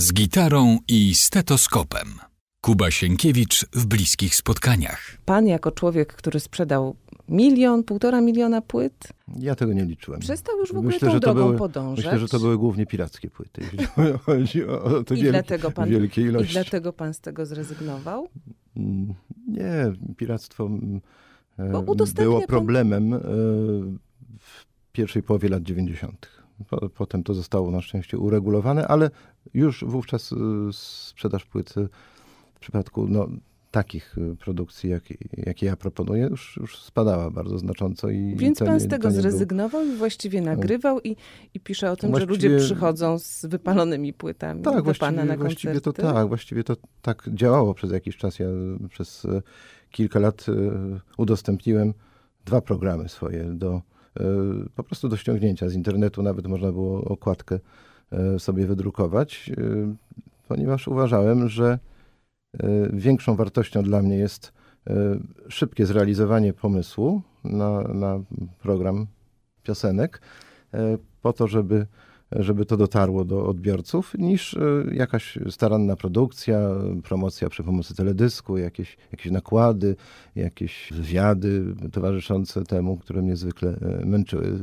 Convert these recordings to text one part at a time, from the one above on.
z gitarą i stetoskopem. Kuba Sienkiewicz w bliskich spotkaniach. Pan jako człowiek, który sprzedał milion, półtora miliona płyt, Ja tego nie liczyłem. przestał już w ogóle Myślę, tą że to drogą były- podążać. Myślę, że to były głównie pirackie płyty, jeśli chodzi o te I wielkie, dlatego pan- wielkie I ilości. dlatego pan z tego zrezygnował? Mm, Nie, piractwo mm, e, było pan- problemem e, w pierwszej połowie lat 90. Po- Potem to zostało na szczęście uregulowane, ale już wówczas e, sprzedaż płyt w przypadku no, takich e, produkcji, jakie, jakie ja proponuję, już, już spadała bardzo znacząco. I Więc pan z tego nie był- zrezygnował i właściwie nagrywał i, i pisze o tym, że Właściwie- ludzie przychodzą z wypalonymi płytami Tak, do właściwie, pana na właściwie to tak, właściwie to tak działało przez jakiś czas. Ja przez e, kilka lat udostępniłem dwa programy swoje do po prostu do ściągnięcia z internetu, nawet można było okładkę e, sobie wydrukować, e, ponieważ uważałem, że większą wartością dla mnie jest szybkie zrealizowanie pomysłu na, na program piosenek, po to, żeby żeby to dotarło do odbiorców, niż e, jakaś staranna produkcja, promocja przy pomocy teledysku, jakieś, jakieś nakłady, jakieś wywiady towarzyszące temu, które mnie zwykle e, męczyły.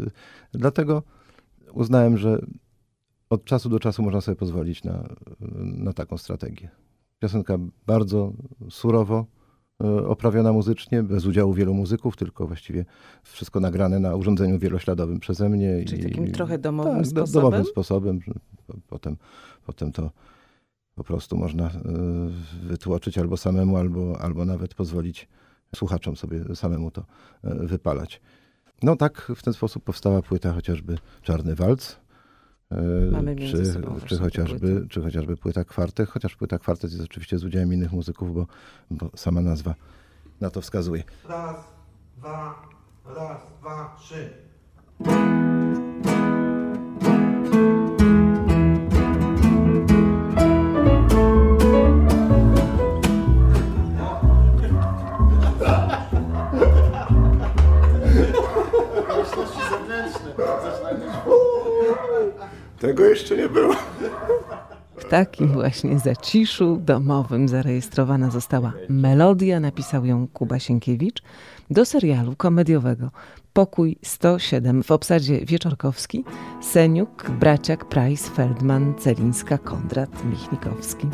Dlatego uznałem, że od czasu do czasu można sobie pozwolić na, na taką strategię. Piosenka bardzo surowo oprawiona muzycznie, bez udziału wielu muzyków, tylko właściwie wszystko nagrane na urządzeniu wielośladowym przeze mnie. Czyli i- takim trochę domowym tak, sposobem? domowym sposobem. Potem, potem to po prostu można e, wytłoczyć albo samemu, albo, albo nawet pozwolić słuchaczom sobie samemu to e, wypalać. No tak, w ten sposób powstała płyta chociażby Czarny Walc. E, czy, czy, chociażby, czy chociażby płyta Kwartet, chociaż płyta Kwartet jest oczywiście z udziałem innych muzyków, bo, bo sama nazwa na to wskazuje. Raz, dwa, raz, dwa, trzy. Jeszcze nie było. W takim właśnie zaciszu domowym zarejestrowana została melodia, napisał ją Kuba Sienkiewicz, do serialu komediowego Pokój 107 w obsadzie Wieczorkowski, Seniuk, Braciak, Price, Feldman, Celińska, Kondrat, Michnikowski.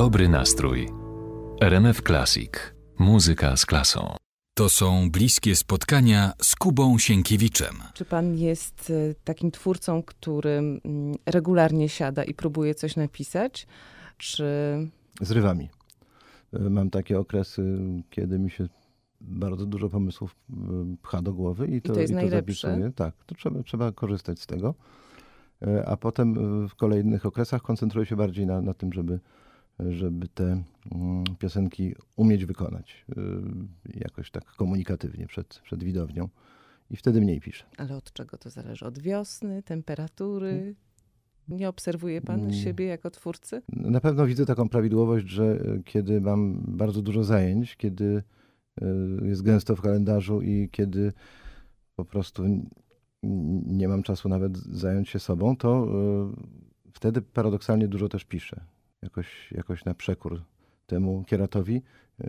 Dobry nastrój. RMF Classic. Muzyka z klasą. To są bliskie spotkania z Kubą Sienkiewiczem. Czy pan jest y, takim twórcą, który mm, regularnie siada i próbuje coś napisać? Czy Zrywami. E, Mam takie okresy, kiedy mi się bardzo dużo pomysłów pcha do głowy i to, I to jest i to najlepsze. zapisuje. Tak, to trzeba, trzeba korzystać z tego. A potem w kolejnych okresach koncentruje się bardziej na, na tym, żeby, żeby te mm, piosenki umieć wykonać jakoś tak komunikatywnie przed, przed widownią i wtedy mniej piszę. Ale od czego to zależy? Od wiosny, temperatury? Nie obserwuje pan Mm. siebie jako twórcy? Na pewno widzę taką prawidłowość, że e, kiedy mam bardzo dużo zajęć, kiedy e, jest gęsto w kalendarzu i kiedy po prostu nie mam czasu nawet zająć się sobą, to wtedy paradoksalnie dużo też piszę. Jakoś, jakoś na przekór temu kieratowi, e,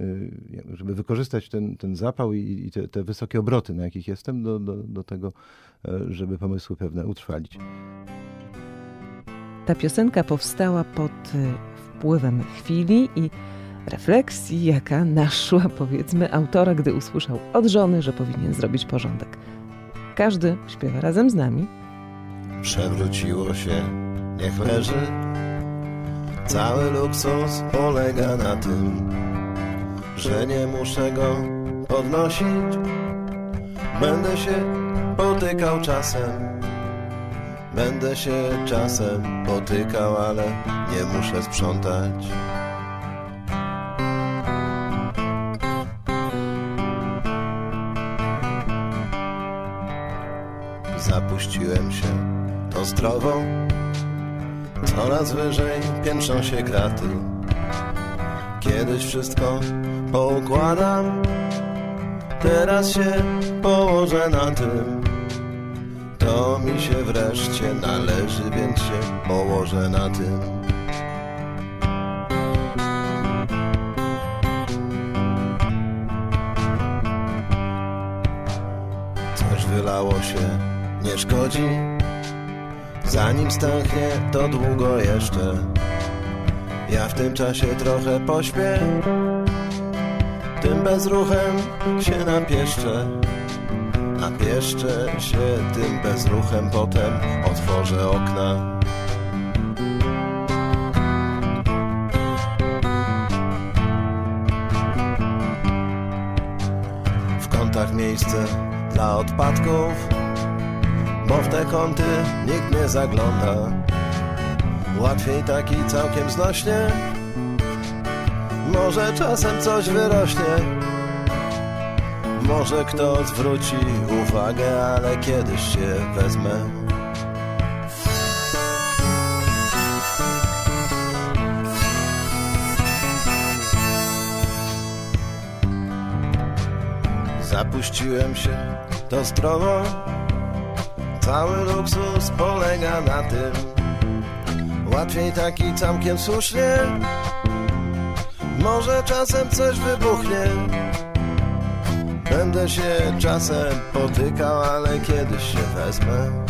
żeby wykorzystać ten, ten zapał i, i te, te wysokie obroty, na jakich jestem, do, do, do tego, e, żeby pomysły pewne utrwalić. Ta piosenka powstała pod y, wpływem chwili i refleksji, jaka naszła, powiedzmy, autora, gdy usłyszał od żony, że powinien zrobić porządek. Każdy śpiewa razem z nami. Przewróciło się, niech leży. Cały luksus polega na tym, że nie muszę go podnosić. Będę się potykał czasem. Będę się czasem potykał, ale nie muszę sprzątać. Zapuściłem się to zdrowo. Coraz wyżej piętrzą się kraty. Kiedyś wszystko poukładam. Teraz się położę na tym. To mi się wreszcie należy, więc się położę na tym. Coś wylało się, nie szkodzi. Zanim stęchnie, to długo jeszcze. Ja w tym czasie trochę pośpię. Tym bezruchem się napieszczę. Napieszczę się tym bezruchem, potem otworzę okna. W kątach miejsce dla odpadków, bo w te kąty nikt nie zagląda. Łatwiej taki całkiem znośnie, może czasem coś wyrośnie. Może kto zwróci uwagę, ale kiedyś się wezmę. Zapuściłem się to zdrowo. Cały luksus polega na tym. Łatwiej taki całkiem słusznie. Może czasem coś wybuchnie. Będę się czasem potykał, ale kiedyś się wezmę.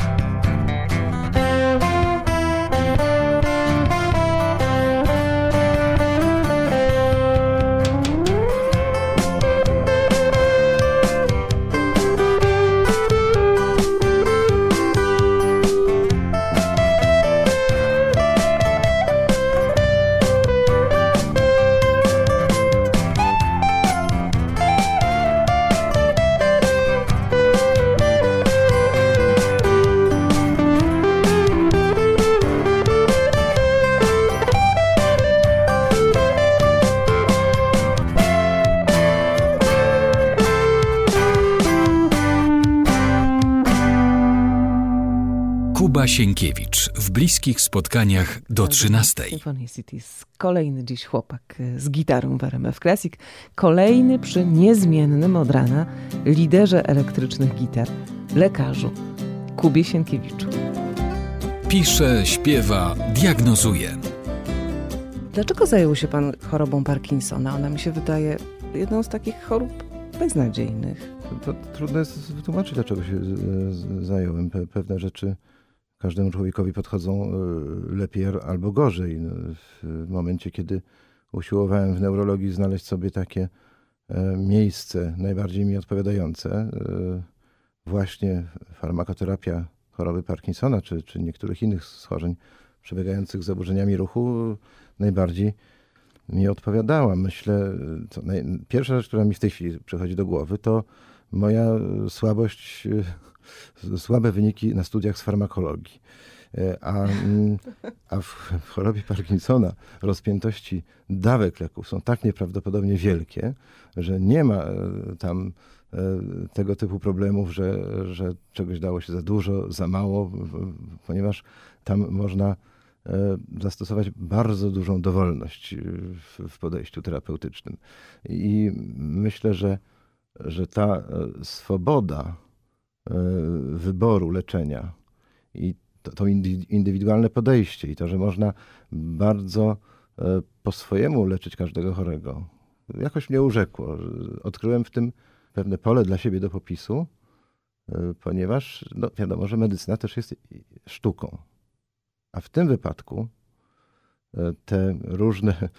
Kuba Sienkiewicz w bliskich spotkaniach do 13. Symphony Cities. Kolejny dziś chłopak y, z gitarą w RMF Classic. Kolejny przy niezmiennym od rana liderze elektrycznych gitar, lekarzu Kubie Sienkiewiczu. Pisze, śpiewa, diagnozuje. Dlaczego zajął się pan chorobą Parkinsona? Ona mi się wydaje jedną z takich chorób beznadziejnych. To trudno jest wytłumaczyć, dlaczego się z- z- zająłem. Pe- Pewne rzeczy każdemu człowiekowi podchodzą e, lepiej albo gorzej. No, W momencie, kiedy usiłowałem w neurologii znaleźć sobie takie e, miejsce najbardziej mi odpowiadające, e, właśnie farmakoterapia choroby Parkinsona czy, czy niektórych innych schorzeń przebiegających z zaburzeniami ruchu najbardziej mi odpowiadała. Myślę, naj... pierwsza rzecz, która mi w tej chwili przychodzi do głowy, to moja słabość, słabe wyniki na studiach z farmakologii. A, a w, chorobie Parkinsona rozpiętości dawek leków są tak nieprawdopodobnie wielkie, że nie ma tam tego typu problemów, że, że czegoś dało się za dużo, za mało, ponieważ tam można E, zastosować bardzo dużą dowolność w, podejściu terapeutycznym. I myślę, że, że ta e, swoboda e, wyboru leczenia i to, to indywidualne podejście i to, że można bardzo po swojemu leczyć każdego chorego, jakoś mnie urzekło. Odkryłem w tym pewne pole dla siebie do popisu, ponieważ no, wiadomo, że medycyna też jest sztuką. A w tym wypadku e, te różne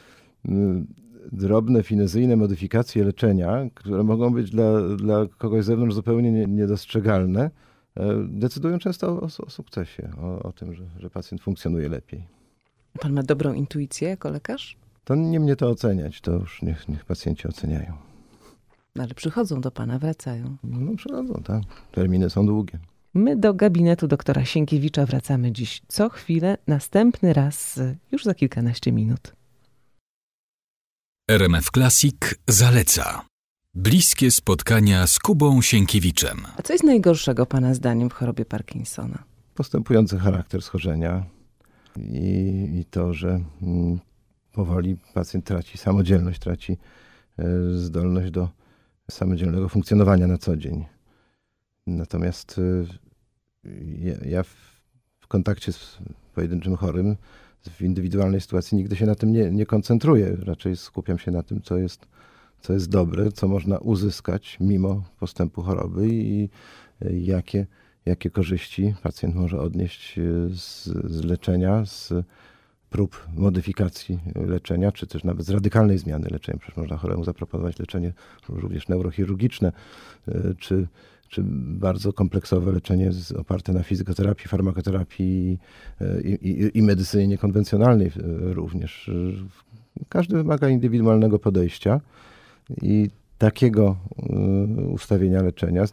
drobne, finezyjne modyfikacje leczenia, które mogą być dla, dla kogoś z zewnątrz zupełnie niedostrzegalne, e, decydują często o, o sukcesie, o, o tym, że, że pacjent funkcjonuje lepiej. Pan ma dobrą intuicję jako lekarz? To nie mnie to oceniać, to już niech, niech pacjenci oceniają. Ale przychodzą do pana, wracają. No przychodzą, tak. Terminy są długie. My do gabinetu doktora Sienkiewicza wracamy dziś co chwilę, następny raz już za kilkanaście minut. RMF Classic zaleca. Bliskie spotkania z Kubą Sienkiewiczem. A co jest najgorszego Pana zdaniem w chorobie Parkinsona? Postępujący charakter schorzenia i, i to, że mm, powoli pacjent traci samodzielność, traci e, zdolność do samodzielnego funkcjonowania na co dzień. Natomiast y, ja, ja w kontakcie z pojedynczym chorym, w indywidualnej sytuacji nigdy się na tym nie, nie koncentruję. Raczej skupiam się na tym, co jest, co jest dobre, co można uzyskać mimo postępu choroby i jakie, jakie korzyści pacjent może odnieść y, z, z leczenia, z prób modyfikacji leczenia, czy też nawet z radykalnej zmiany leczenia. Przecież można choremu zaproponować leczenie również neurochirurgiczne, czy czy bardzo kompleksowe leczenie oparte na fizykoterapii, farmakoterapii e, i, i, i medycynie niekonwencjonalnej e, również. Każdy wymaga indywidualnego podejścia i takiego e, ustawienia leczenia,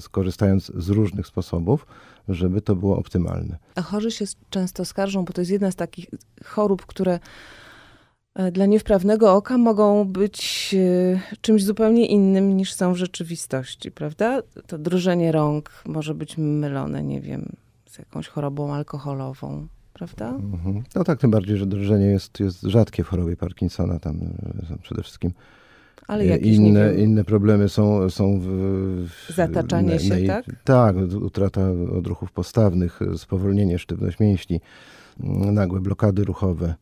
skorzystając z różnych sposobów, żeby to było optymalne. A chorzy się często skarżą, bo to jest jedna z takich chorób, które E, dla niewprawnego oka mogą być e, czymś zupełnie innym niż są w rzeczywistości, prawda? To drżenie rąk może być mylone, nie wiem, z jakąś chorobą alkoholową, prawda? Mhm. No tak, tym bardziej, że drżenie jest, jest rzadkie w chorobie Parkinsona, tam e, przede wszystkim. Ale jakieś, inne, inne problemy są, są w, w Zataczanie się, tak? Tak, utrata odruchów postawnych, spowolnienie, sztywność mięśni, nagłe blokady ruchowe.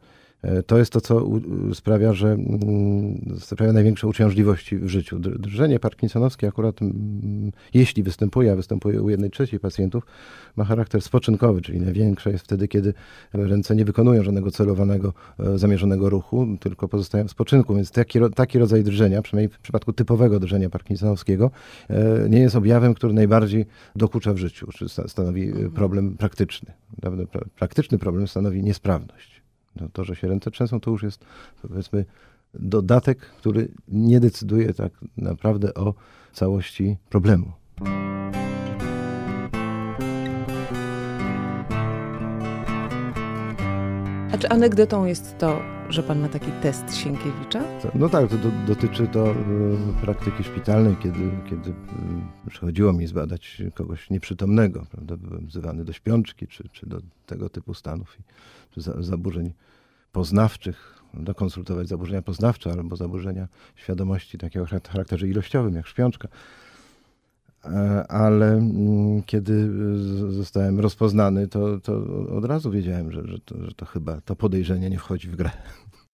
E, to jest to, co sprawia, że mm, sprawia największe uciążliwości w życiu. Drżenie parkinsonowskie akurat, mm, jeśli występuje, a występuje u jednej trzeciej pacjentów, ma charakter spoczynkowy, czyli największe jest wtedy, kiedy ręce nie wykonują żadnego celowanego, e, zamierzonego ruchu, tylko pozostają w spoczynku. Więc taki, taki rodzaj drżenia, przynajmniej w przypadku typowego drżenia parkinsonowskiego, e, nie jest objawem, który najbardziej dokucza w życiu, czy stanowi problem praktyczny. Praktyczny problem stanowi niesprawność. No to, że się ręce trzęsą, to już jest powiedzmy dodatek, który nie decyduje tak naprawdę o całości problemu. A czy anegdotą jest to, że pan ma taki test Sienkiewicza? No tak, to do, dotyczy to y, praktyki szpitalnej, kiedy, kiedy y, przychodziło mi zbadać kogoś nieprzytomnego, prawda? Byłem wzywany do śpiączki, czy, czy do tego typu stanów, czy za, zaburzeń poznawczych, konsultować zaburzenia poznawcze albo zaburzenia świadomości takiego charakterze ilościowym, jak śpiączka. E, ale mm, kiedy zostałem rozpoznany, to, to od razu wiedziałem, że, że, to, że to chyba to podejrzenie nie wchodzi w grę.